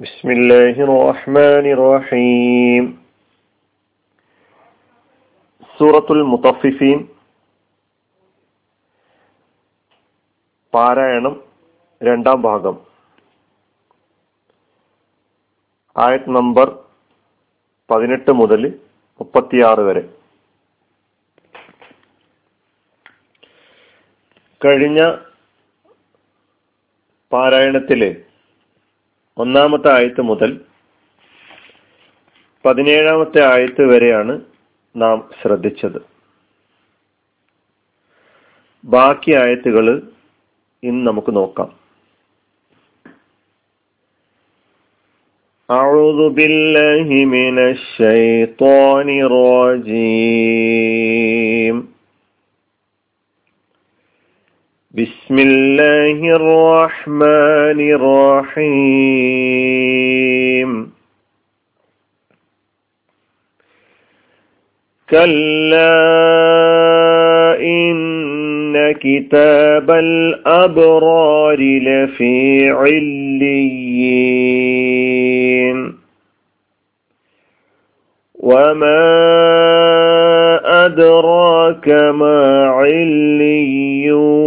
بسم الله الرحمن الرحيم സൂറത്തുൽ മുത്തഫിഫീൻ പാരായണം രണ്ടാം ഭാഗം ആയത് നമ്പർ പതിനെട്ട് മുതൽ മുപ്പത്തിയാറ് വരെ കഴിഞ്ഞ പാരായണത്തില് ഒന്നാമത്തെ ആയത്ത് മുതൽ പതിനേഴാമത്തെ ആയത്ത് വരെയാണ് നാം ശ്രദ്ധിച്ചത് ബാക്കി ആയത്തുകൾ ഇന്ന് നമുക്ക് നോക്കാം أعوذ بالله من الشيطان الرجيم بسم الله الرحمن الرحيم كلا إن كتاب الأبرار لفي عليين وما أدراك ما عليون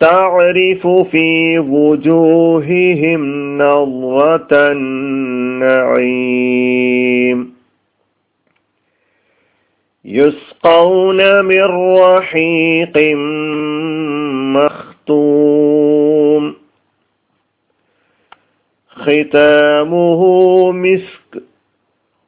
تعرف في وجوههم نظرة النعيم. يسقون من رحيق مختوم. ختامه مسك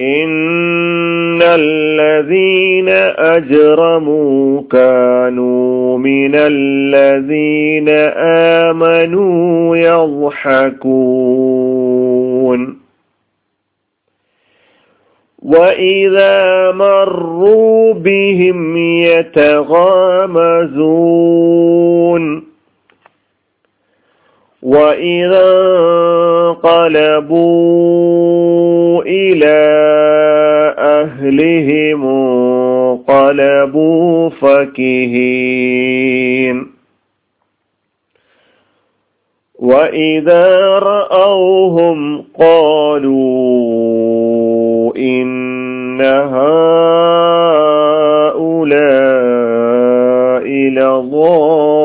إن الذين أجرموا كانوا من الذين آمنوا يضحكون وإذا مروا بهم يتغامزون وإذا انقلبوا إلى أهلهم انقلبوا فكهين وإذا رأوهم قالوا إن هؤلاء لضالون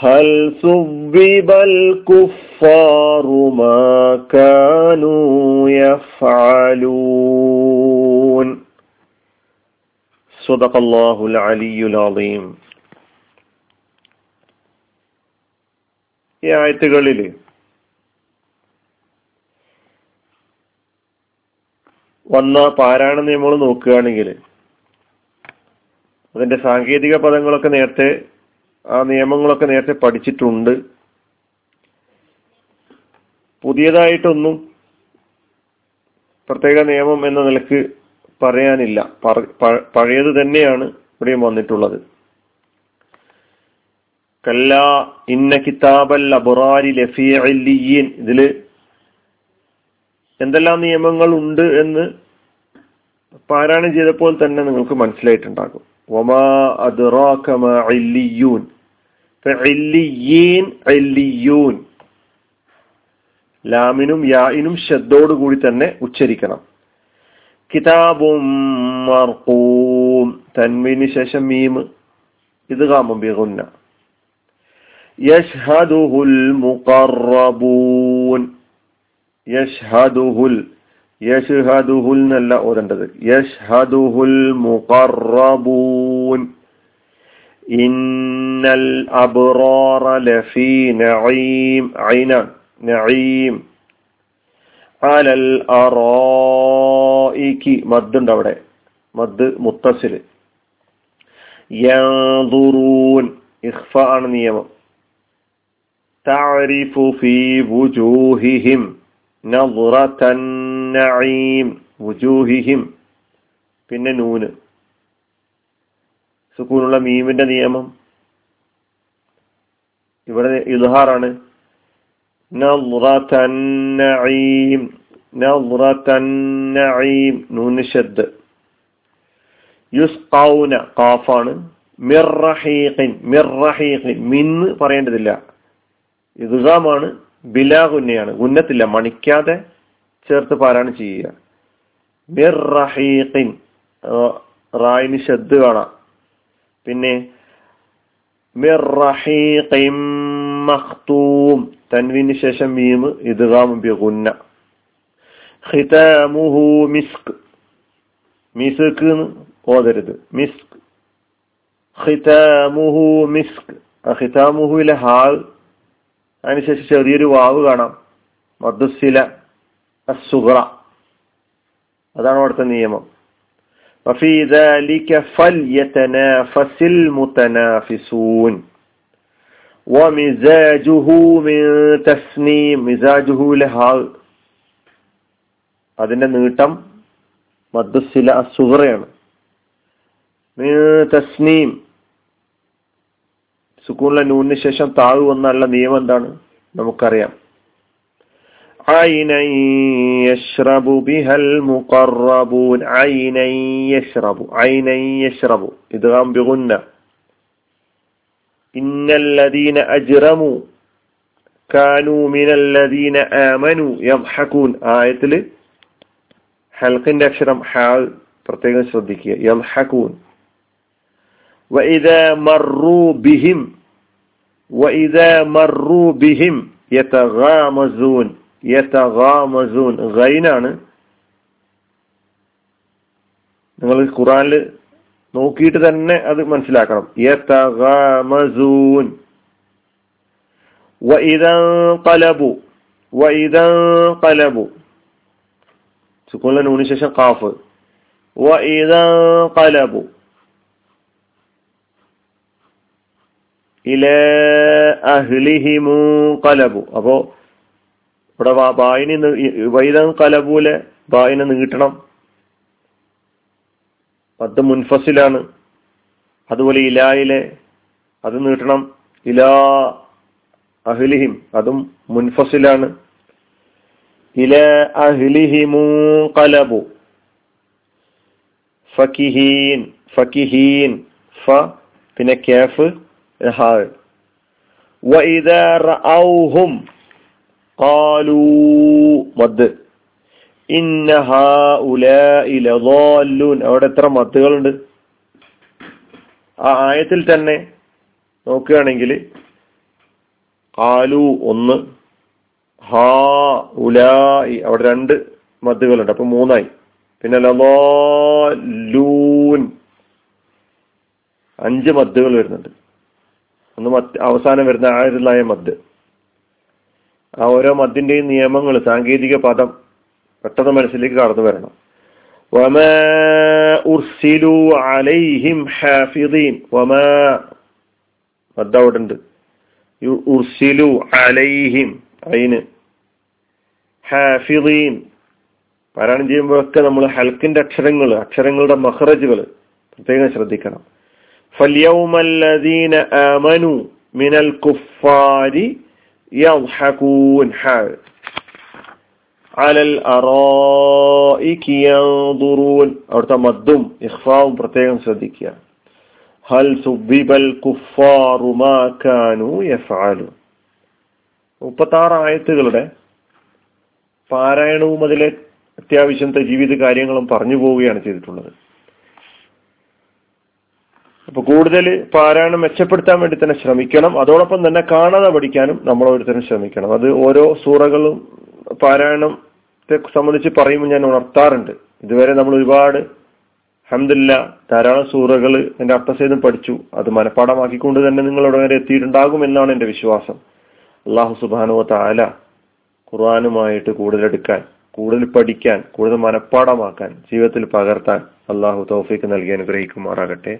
هل ثبب الكفار ما كانوا يفعلون صدق الله العلي العظيم ഈ ആയത്തുകളിൽ വന്ന പാരായണ നിയമങ്ങൾ നോക്കുകയാണെങ്കിൽ അതിന്റെ സാങ്കേതിക പദങ്ങളൊക്കെ നേരത്തെ ആ നിയമങ്ങളൊക്കെ നേരത്തെ പഠിച്ചിട്ടുണ്ട്. പുതിയതായിട്ടൊന്നും പ്രത്യേക നിയമം എന്ന നിലയ്ക്ക് പറയാനില്ല. പഴയത് തന്നെയാണ് ഇവിടെയും വന്നിട്ടുള്ളത്. കല്ല ഇന്ന കിതാബൽ അബുറാരി ലഫിയൻ ഇതിൽ എന്തെല്ലാം നിയമങ്ങൾ ഉണ്ട് എന്ന് പാരായണം ചെയ്തപ്പോൾ തന്നെ നിങ്ങൾക്ക് മനസ്സിലായിട്ടുണ്ടാകും. ഒമാ അദ്റാകമ ഇല്ലിയൂൻ ഇല്ലിയൂൻ ലാമിനും യാഇനും ശബ്ദോടു കൂടി തന്നെ ഉച്ചരിക്കണം കിതാബും മർക്കൂം തൻവീന് ശേഷം മീം ഇത് കാമും ബിഗുന്ന യഷ്ഹദുഹുൽ മുഖറബൂൻ യഷ്ഹദുഹുൽ യഷ്ഹദുഹുൽ എന്നല്ല ഓതേണ്ടത്. യഷ്ഹദുഹുൽ മുഖറബൂൻ ഇന്നൽ അബ്റാറ ലഫീ നഈം. ഐന നഈം. അലൽ അറായികി മദ് ഉണ്ട് അവിടെ. മദ് മുത്തസിൽ. യൻദുറൂൻ ഇഖ്ഫ ആണ് നിയമം. വുജൂഹിഹിം നദ്റതൻ നഈം വുജൂഹിഹിം. പിന്നെ നൂന്. സുക്കൂനുള്ള മീമിന്റെ നിയമം. ഇവിടെ ഇൽഹാറാണ്. നൂന് ഷദ്. പറയേണ്ടതില്ല. ഇദ്ഗാമാണ് ബിലാ ഉന്നത്തില്ല മണിക്കാതെ ചേർത്ത് പാരായണം ചെയ്യുക. മിർ റഹീഖിൻ റായിന് ഷദ് കാണാം. പിന്നെ മിർറഹീഖിൻ മഖ്തൂം തൻവിന് ശേഷം മീം ബിഗുന്ന ഖിതാമുഹു മിസ്ക്. മിസ്ക് ഓതരുത്. മിസ്ക്. ഖിതാമുഹു മിസ്ക്. ഹിതാമുഹുവിലെ ഹാൾ അതിനുശേഷം ചെറിയൊരു വാവ് കാണാം. മധുസില അസുഹ്ര അതാണ് അവിടുത്തെ നിയമം. അതിന്റെ നീട്ടം മദ്സില അസുഹറയാണ് തസ്നീം. المقربون عينا يشرب عينا يشرب إدغام بغنة إن الذين أجرموا كانوا من الذين آمنوا يضحكون آية حلقين أكشرم حال പ്രത്യേകം ശ്രദ്ധിക്കുക യൽഹക്കൂൻ وإذا مروا بهم وإذا مروا بهم يتغامزون യതഗാമസൂൻ ഗൈനാണ് നിങ്ങൾ ഖുറാനിൽ നോക്കിയിട്ട് തന്നെ അത് മനസ്സിലാക്കണം യതഗാമസൂൻ വഇദൻഖലബു വഇദൻഖലബു സുക്കൂനിലെ നൂന് ശേഷം ഖാഫ് വഇദൻഖലബു അപ്പോ ഇവിടെ ബായിനി വൈദം കലബൂലെ ബായിനെ നീട്ടണം. അത് മുൻഫസിലാണ്. അതുപോലെ ഇലായിലെ അത് നീട്ടണം. ഇലാ അഹ്ലിഹിം അതും മുൻഫസിലാണ്. ഇല അഹ്ലിഹിമു കലബു ഫക്കിഹീൻ ഫക്കിഹീൻ ഫ പിന്നെ കേഫ് ഹാ وإذا رأوهم قالوا മദ് ഇന്ന ഹാഉലാഇ ലദാല്ലൂൻ അവിടെ എത്ര മത്തുകളുണ്ട് ആ ആയത്തിൽ തന്നെ നോക്കുകയാണെങ്കിൽ കാലു ഒന്ന് ഹാ ഉലായി അവിടെ രണ്ട് മദ്ദുകളുണ്ട് അപ്പൊ മൂന്നായി പിന്നെ ലൂൻ അഞ്ച് മദ്ദുകൾ വരുന്നുണ്ട് ഒന്ന് മത്ത് അവസാനം വരുന്ന ആയിരത്തിലായ മദ്. ആ ഓരോ മദ്ദിന്റെയും നിയമങ്ങൾ സാങ്കേതിക പദം പെട്ടെന്ന് മനസ്സിലേക്ക് കടന്നു വരണം. അലൈഹിം ഹാഫിദീൻ. മദ് അവിടെ ഉണ്ട് ഉർസിലു അലൈഹിം. അയിന്. ഹാഫിദീൻ. പാരായണം ചെയ്യുമ്പോഴൊക്കെ നമ്മൾ ഹൽക്കിന്റെ അക്ഷരങ്ങൾ അക്ഷരങ്ങളുടെ മഹറജുകൾ പ്രത്യേകം ശ്രദ്ധിക്കണം. അലൽ അറായികി യൻദുറൂൻ അവിടുത്തെ മദ്ദും ഇഖ്ഫാവും പ്രത്യേകം ശ്രദ്ധിക്കുക. ഹൽ സുബിബൽ ആയത്തുകളുടെ പാരായണവും അതിലെ അത്യാവശ്യത്തെ ജീവിത കാര്യങ്ങളും പറഞ്ഞു പോവുകയാണ് ചെയ്തിട്ടുള്ളത്. അപ്പൊ കൂടുതൽ പാരായണം മെച്ചപ്പെടുത്താൻ വേണ്ടി തന്നെ ശ്രമിക്കണം. അതോടൊപ്പം തന്നെ കാണാതെ പഠിക്കാനും നമ്മൾ ഓരോരുത്തരും ശ്രമിക്കണം. അത് ഓരോ സൂറകളും പാരായണത്തെ സംബന്ധിച്ച് പറയുമ്പോൾ ഞാൻ ഉണർത്താറുണ്ട്. ഇതുവരെ നമ്മൾ ഒരുപാട് അഹമ്മദില്ല ധാരാളം സൂറകൾ എന്റെ അർത്ഥസേതം പഠിച്ചു. അത് മനഃപ്പാടമാക്കിക്കൊണ്ട് തന്നെ നിങ്ങൾ വരെ എത്തിയിട്ടുണ്ടാകും എന്നാണ് എന്റെ വിശ്വാസം. അള്ളാഹു സുബാനുവ താല ഖുർആാനുമായിട്ട് കൂടുതലെടുക്കാൻ കൂടുതൽ പഠിക്കാൻ കൂടുതൽ മനഃപ്പാടമാക്കാൻ ജീവിതത്തിൽ പകർത്താൻ അള്ളാഹു തൗഫീക്ക് നൽകി അനുഗ്രഹിക്കുമാറാകട്ടെ.